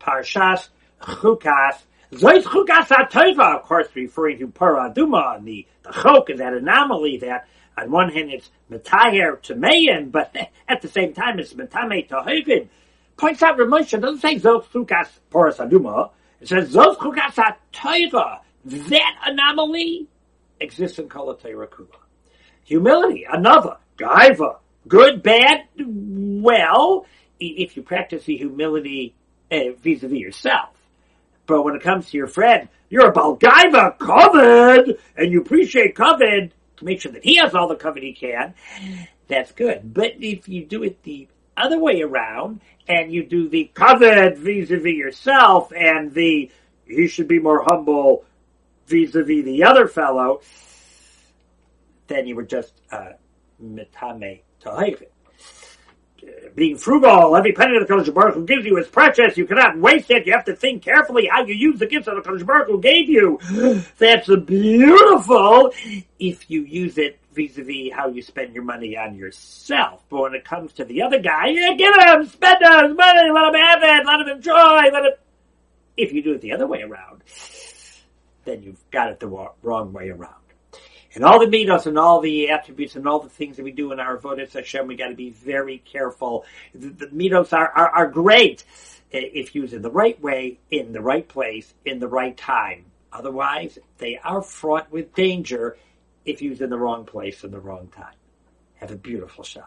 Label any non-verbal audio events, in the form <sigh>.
Parshas Chukas. Zois Chukas HaTorah, of course, referring to Parah Adumah, and the, the Chok is that anomaly that on one hand it's Metayer to Mayan, but <laughs> at the same time it's Metame to Hagen. Points out Ramosha doesn't say Zos Chukas Parah Adumah. It says Zos Chukas HaTorah. That anomaly exists in Kalatera Kula. Humility, another. Gaiva. Good, bad, well, if you practice the humility vis-a-vis yourself. But when it comes to your friend, you're a Balgaiva covered, and you appreciate covered to make sure that he has all the covered he can, that's good. But if you do it the other way around, and you do the covered vis-a-vis yourself, and the he should be more humble vis-a-vis the other fellow, then you were just uh, tahiv. Being frugal, every penny that the Kodesh Baruch Hu gives you is precious. You cannot waste it. You have to think carefully how you use the gifts that the Kodesh Baruch Hu gave you. <gasps> That's beautiful if you use it vis-a-vis how you spend your money on yourself. But when it comes to the other guy, yeah, give him, spend his money, let him have it, let him enjoy, let him. If you do it the other way around, then you've got it the wrong way around. And all the middos and all the attributes and all the things that we do in our avodas Hashem, we got to be very careful. The, the are, are, are great if used in the right way, in the right place, in the right time. Otherwise, they are fraught with danger if used in the wrong place in the wrong time. Have a beautiful Shabbat.